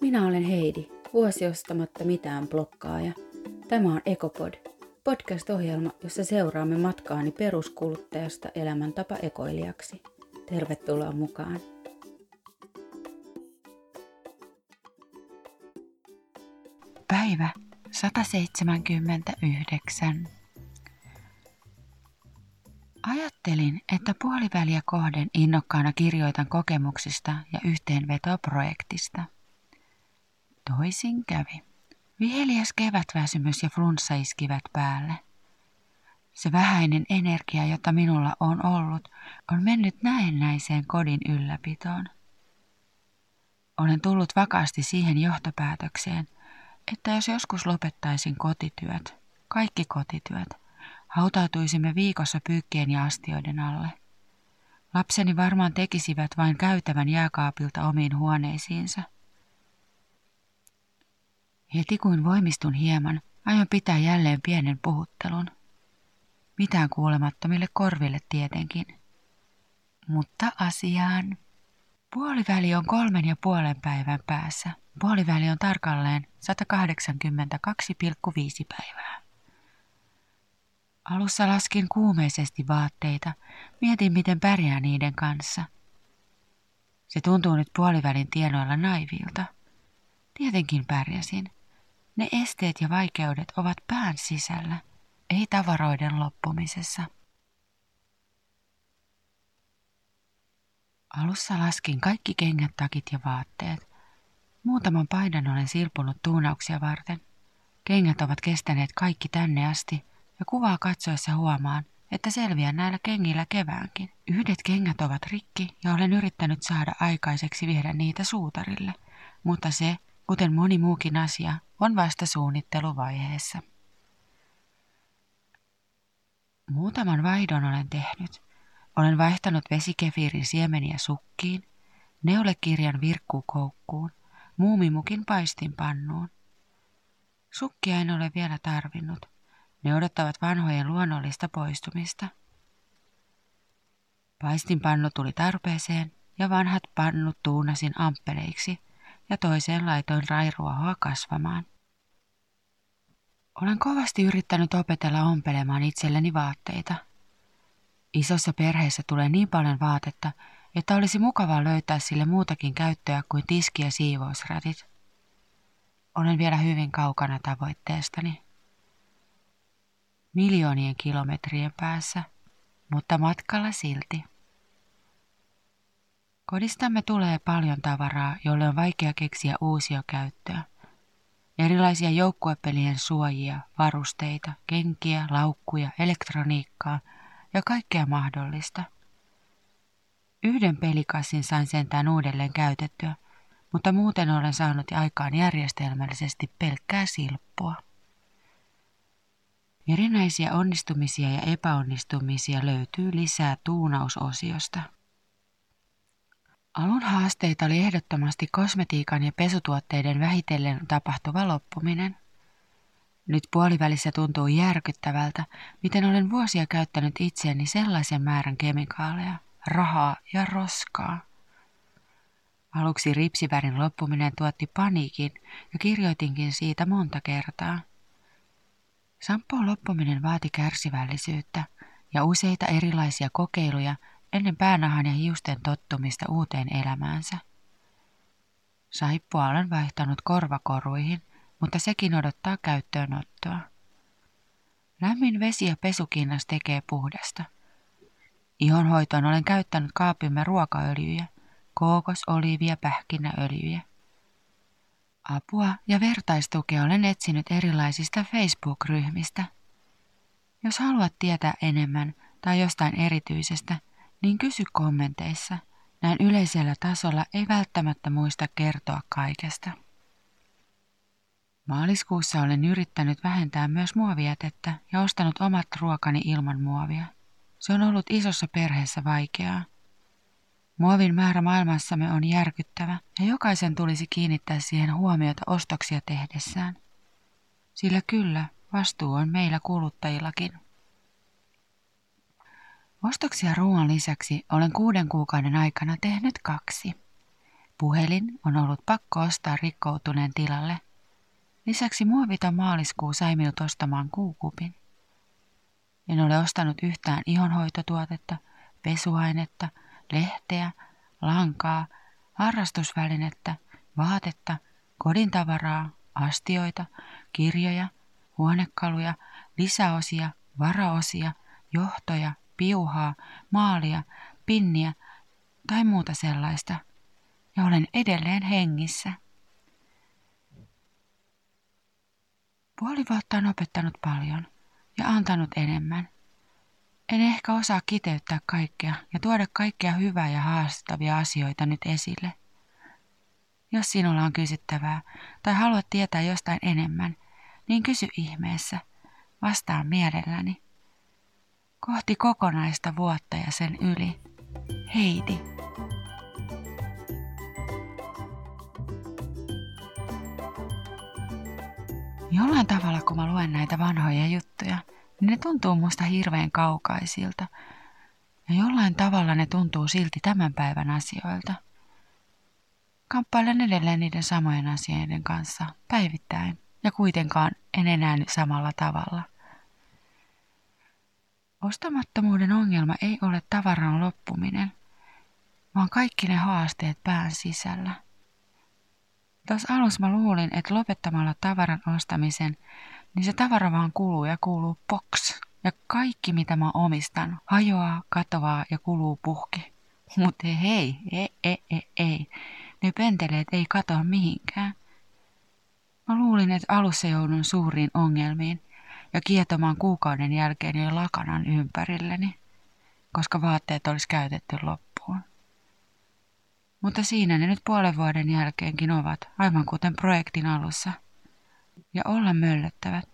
Minä olen Heidi, vuosi ostamatta mitään blokkaaja. Tämä on Ekopod, podcast-ohjelma, jossa seuraamme matkaani peruskuluttajasta elämäntapa ekoilijaksi. Tervetuloa mukaan! Päivä 179. Ajattelin, että puoliväliä kohden innokkaana kirjoitan kokemuksista ja yhteenvetoa projektista. Toisin kävi. Viheliäs kevätväsymys ja flunssa iskivät päälle. Se vähäinen energia, jota minulla on ollut, on mennyt näennäiseen kodin ylläpitoon. Olen tullut vakaasti siihen johtopäätökseen, että jos joskus lopettaisin kotityöt, kaikki kotityöt, hautautuisimme viikossa pyykkien ja astioiden alle. Lapseni varmaan tekisivät vain käytävän jääkaapilta omiin huoneisiinsa. Heti kuin voimistun hieman, aion pitää jälleen pienen puhuttelun. Mitään kuulemattomille korville tietenkin. Mutta asiaan. Puoliväli on kolmen ja puolen päivän päässä. Puoliväli on tarkalleen 182,5 päivää. Alussa laskin kuumeisesti vaatteita, mietin miten pärjää niiden kanssa. Se tuntuu nyt puolivälin tienoilla naivilta. Tietenkin pärjäsin. Ne esteet ja vaikeudet ovat pään sisällä, ei tavaroiden loppumisessa. Alussa laskin kaikki kengät, takit ja vaatteet. Muutaman paidan olen silpunut tuunauksia varten. Kengät ovat kestäneet kaikki tänne asti ja kuvaa katsoessa huomaan, että selviän näillä kengillä keväänkin. Yhdet kengät ovat rikki ja olen yrittänyt saada aikaiseksi viedä niitä suutarille, mutta se, kuten moni muukin asia, on vasta suunnitteluvaiheessa. Muutaman vaihdon olen tehnyt. Olen vaihtanut vesikefiirin siemeniä sukkiin, neulekirjan virkkuukoukkuun, muumimukin paistinpannuun. Sukkia en ole vielä tarvinnut. Ne odottavat vanhojen luonnollista poistumista. Paistinpannu tuli tarpeeseen ja vanhat pannut tuunasin amppeleiksi ja toiseen laitoin rairuohoa kasvamaan. Olen kovasti yrittänyt opetella ompelemaan itselleni vaatteita. Isossa perheessä tulee niin paljon vaatetta, että olisi mukavaa löytää sille muutakin käyttöä kuin tiski- ja siivousrätit. Olen vielä hyvin kaukana tavoitteestani. Miljoonien kilometrien päässä, mutta matkalla silti. Kodistamme tulee paljon tavaraa, jolle on vaikea keksiä uusia käyttöä. Erilaisia joukkuepelien suojia, varusteita, kenkiä, laukkuja, elektroniikkaa ja kaikkea mahdollista – Yhden pelikassin sain sentään uudelleen käytettyä, mutta muuten olen saanut aikaan järjestelmällisesti pelkkää silppua. Erinäisiä onnistumisia ja epäonnistumisia löytyy lisää tuunausosiosta. Alun haasteita oli ehdottomasti kosmetiikan ja pesutuotteiden vähitellen tapahtuva loppuminen. Nyt puolivälissä tuntuu järkyttävältä, miten olen vuosia käyttänyt itseäni sellaisen määrän kemikaaleja – rahaa ja roskaa. Aluksi ripsivärin loppuminen tuotti paniikin ja kirjoitinkin siitä monta kertaa. Sampoon loppuminen vaati kärsivällisyyttä ja useita erilaisia kokeiluja ennen päänahan ja hiusten tottumista uuteen elämäänsä. Saippua olen vaihtanut korvakoruihin, mutta sekin odottaa käyttöönottoa. Lämmin vesi ja pesukinnas tekee puhdasta – Ihonhoitoon olen käyttänyt kaapimme ruokaöljyjä, kookos, oliivia, pähkinäöljyjä. Apua ja vertaistukea olen etsinyt erilaisista Facebook-ryhmistä. Jos haluat tietää enemmän tai jostain erityisestä, niin kysy kommenteissa. Näin yleisellä tasolla ei välttämättä muista kertoa kaikesta. Maaliskuussa olen yrittänyt vähentää myös muovijätettä ja ostanut omat ruokani ilman muovia. Se on ollut isossa perheessä vaikeaa. Muovin määrä maailmassamme on järkyttävä ja jokaisen tulisi kiinnittää siihen huomiota ostoksia tehdessään. Sillä kyllä, vastuu on meillä kuluttajillakin. Ostoksia ruoan lisäksi olen kuuden kuukauden aikana tehnyt kaksi. Puhelin on ollut pakko ostaa rikkoutuneen tilalle. Lisäksi muoviton maaliskuu sai minut ostamaan kuukupin. En ole ostanut yhtään ihonhoitotuotetta, pesuainetta, lehteä, lankaa, harrastusvälinettä, vaatetta, kodintavaraa, astioita, kirjoja, huonekaluja, lisäosia, varaosia, johtoja, piuhaa, maalia, pinniä tai muuta sellaista. Ja olen edelleen hengissä. Puoli vuotta on opettanut paljon ja antanut enemmän. En ehkä osaa kiteyttää kaikkea ja tuoda kaikkia hyvää ja haastavia asioita nyt esille. Jos sinulla on kysyttävää tai haluat tietää jostain enemmän, niin kysy ihmeessä. Vastaan mielelläni. Kohti kokonaista vuotta ja sen yli. Heidi. Jollain tavalla, kun mä luen näitä vanhoja juttuja, niin ne tuntuu musta hirveän kaukaisilta. Ja jollain tavalla ne tuntuu silti tämän päivän asioilta. Kamppailen edelleen niiden samojen asioiden kanssa päivittäin ja kuitenkaan en enää samalla tavalla. Ostamattomuuden ongelma ei ole tavaran loppuminen, vaan kaikki ne haasteet pään sisällä. Tuossa alussa mä luulin, että lopettamalla tavaran ostamisen, niin se tavara vaan kuluu ja kuuluu box. Ja kaikki mitä mä omistan hajoaa, katoaa ja kuluu puhki. Mutta hei, ei, ei, ei, ei. Ne penteleet ei katoa mihinkään. Mä luulin, että alussa joudun suuriin ongelmiin ja kietomaan kuukauden jälkeen jo lakanan ympärilleni, koska vaatteet olisi käytetty loppuun. Mutta siinä ne nyt puolen vuoden jälkeenkin ovat, aivan kuten projektin alussa. Ja olla möllöttävät.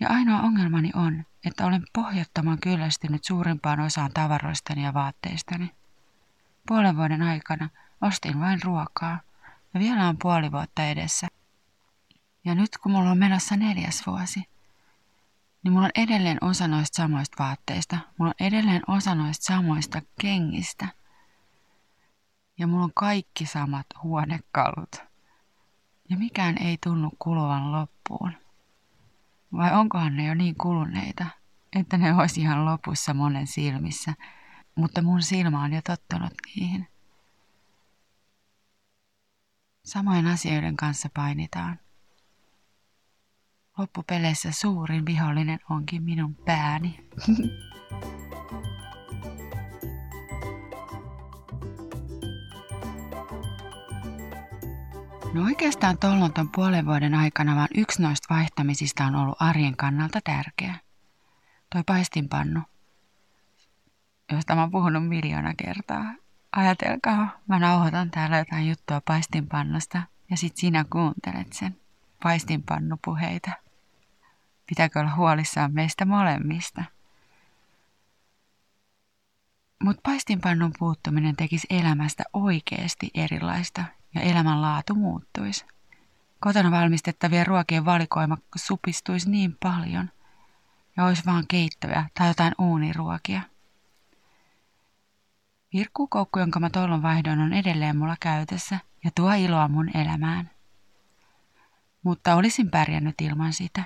Ja ainoa ongelmani on, että olen pohjattoman kyllästynyt suurimpaan osaan tavaroistani ja vaatteistani. Puolen vuoden aikana ostin vain ruokaa ja vielä on puoli vuotta edessä. Ja nyt kun mulla on menossa neljäs vuosi, niin mulla on edelleen osa noista samoista vaatteista. Mulla on edelleen osa noista samoista kengistä. Ja mulla on kaikki samat huonekalut. Ja mikään ei tunnu kuluvan loppuun. Vai onkohan ne jo niin kuluneita, että ne olisi ihan lopussa monen silmissä, mutta mun silmä on jo tottunut niihin. Samoin asioiden kanssa painitaan. Loppupeleissä suurin vihollinen onkin minun pääni. No oikeastaan Tollonton puolen vuoden aikana vaan yksi noista vaihtamisista on ollut arjen kannalta tärkeä. Toi paistinpannu, josta mä oon puhunut miljoona kertaa. Ajatelkaa, mä nauhoitan täällä jotain juttua paistinpannosta ja sit sinä kuuntelet sen. Paistinpannupuheita. Pitääkö olla huolissaan meistä molemmista? Mutta paistinpannun puuttuminen tekisi elämästä oikeasti erilaista ja elämänlaatu muuttuisi. Kotona valmistettavien ruokien valikoima supistuisi niin paljon ja olisi vaan keittoja tai jotain uuniruokia. Virkkuukoukku, jonka mä tollon vaihdoin, on edelleen mulla käytössä ja tuo iloa mun elämään. Mutta olisin pärjännyt ilman sitä.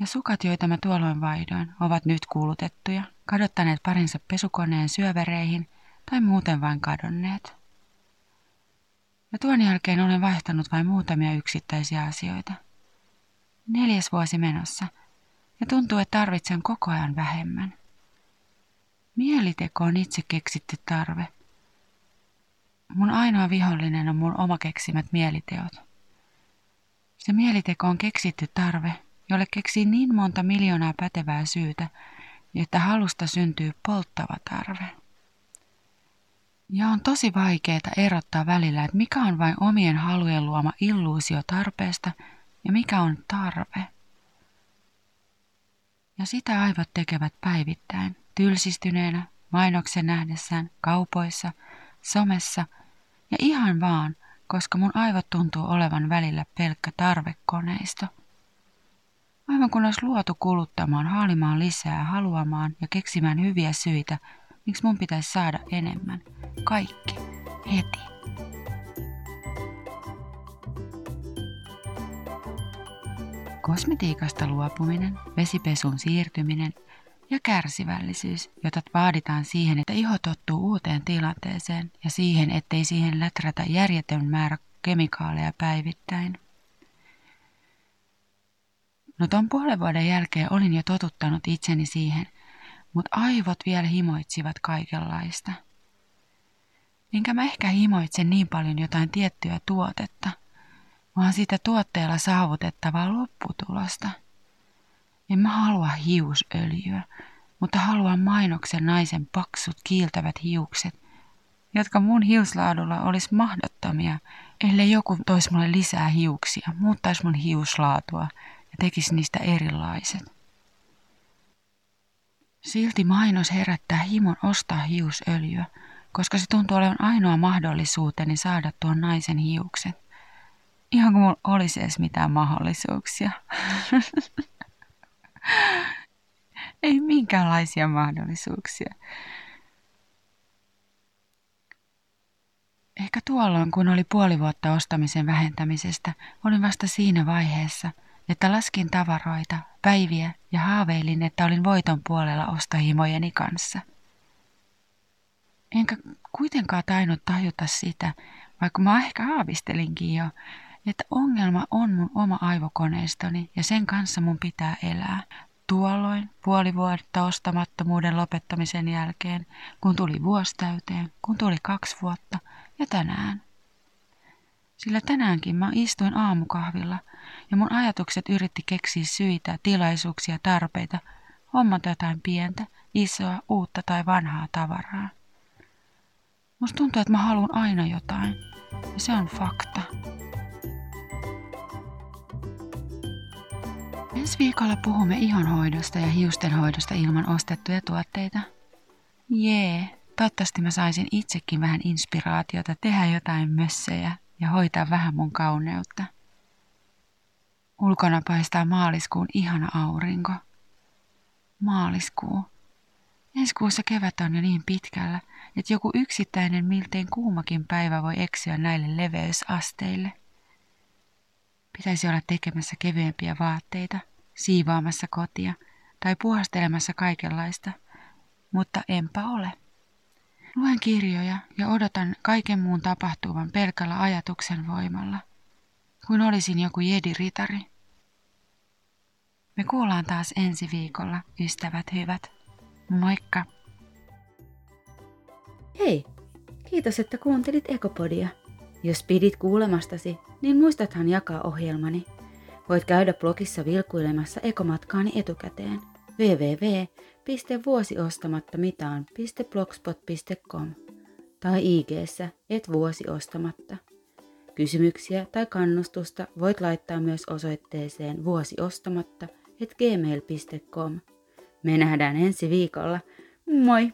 Ja sukat, joita mä tuolloin vaihdoin, ovat nyt kuulutettuja, kadottaneet parinsa pesukoneen syövereihin tai muuten vain kadonneet. Ja tuon jälkeen olen vaihtanut vain muutamia yksittäisiä asioita. Neljäs vuosi menossa, ja tuntuu, että tarvitsen koko ajan vähemmän. Mieliteko on itse keksitty tarve. Mun ainoa vihollinen on mun oma keksimät mieliteot. Se mieliteko on keksitty tarve, jolle keksii niin monta miljoonaa pätevää syytä, että halusta syntyy polttava tarve. Ja on tosi vaikeaa erottaa välillä, että mikä on vain omien halujen luoma illuusio tarpeesta ja mikä on tarve. Ja sitä aivot tekevät päivittäin, tylsistyneenä, mainoksen nähdessään, kaupoissa, somessa ja ihan vaan, koska mun aivot tuntuu olevan välillä pelkkä tarvekoneisto. Aivan kun olisi luotu kuluttamaan, haalimaan lisää, haluamaan ja keksimään hyviä syitä, miksi mun pitäisi saada enemmän. Kaikki. Heti. Kosmetiikasta luopuminen, vesipesun siirtyminen ja kärsivällisyys, jota vaaditaan siihen, että iho tottuu uuteen tilanteeseen ja siihen, ettei siihen läträtä järjetön määrä kemikaaleja päivittäin. No ton puolen vuoden jälkeen olin jo totuttanut itseni siihen, mutta aivot vielä himoitsivat kaikenlaista. Enkä mä ehkä himoitse niin paljon jotain tiettyä tuotetta, vaan sitä tuotteella saavutettavaa lopputulosta. En mä halua hiusöljyä, mutta haluan mainoksen naisen paksut kiiltävät hiukset, jotka mun hiuslaadulla olisi mahdottomia, ellei joku toisi mulle lisää hiuksia, muuttaisi mun hiuslaatua ja tekisi niistä erilaiset. Silti mainos herättää himon ostaa hiusöljyä, koska se tuntuu olevan ainoa mahdollisuuteni saada tuon naisen hiukset. Ihan kuin mulla olisi edes mitään mahdollisuuksia. Ei minkäänlaisia mahdollisuuksia. Ehkä tuolloin, kun oli puoli vuotta ostamisen vähentämisestä, olin vasta siinä vaiheessa, että laskin tavaroita, päiviä ja haaveilin, että olin voiton puolella ostohimojeni kanssa. Enkä kuitenkaan tainnut tajuta sitä, vaikka mä ehkä aavistelinkin jo, että ongelma on mun oma aivokoneistoni ja sen kanssa mun pitää elää. Tuolloin, puoli vuotta ostamattomuuden lopettamisen jälkeen, kun tuli vuosi täyteen, kun tuli kaksi vuotta ja tänään. Sillä tänäänkin mä istuin aamukahvilla ja mun ajatukset yritti keksiä syitä, tilaisuuksia, tarpeita, hommata jotain pientä, isoa, uutta tai vanhaa tavaraa. Musta tuntuu, että mä haluan aina jotain. Ja se on fakta. Ensi viikolla puhumme ihonhoidosta ja hiustenhoidosta ilman ostettuja tuotteita. Jee, toivottavasti mä saisin itsekin vähän inspiraatiota tehdä jotain mössejä ja hoitaa vähän mun kauneutta. Ulkona paistaa maaliskuun ihana aurinko. Maaliskuu. Ensi kuussa kevät on jo niin pitkällä, että joku yksittäinen miltein kuumakin päivä voi eksyä näille leveysasteille. Pitäisi olla tekemässä kevyempiä vaatteita, siivoamassa kotia tai puhastelemassa kaikenlaista, mutta enpä ole. Luen kirjoja ja odotan kaiken muun tapahtuvan pelkällä ajatuksen voimalla, kuin olisin joku jedi-ritari. Me kuullaan taas ensi viikolla, ystävät hyvät. Moikka! Hei! Kiitos, että kuuntelit Ekopodia. Jos pidit kuulemastasi, niin muistathan jakaa ohjelmani. Voit käydä blogissa vilkuilemassa ekomatkaani etukäteen www.vuosiostamattamitaan.blogspot.com tai ig et vuosiostamatta. Kysymyksiä tai kannustusta voit laittaa myös osoitteeseen vuosiostamatta et gmail.com. Me nähdään ensi viikolla. Moi!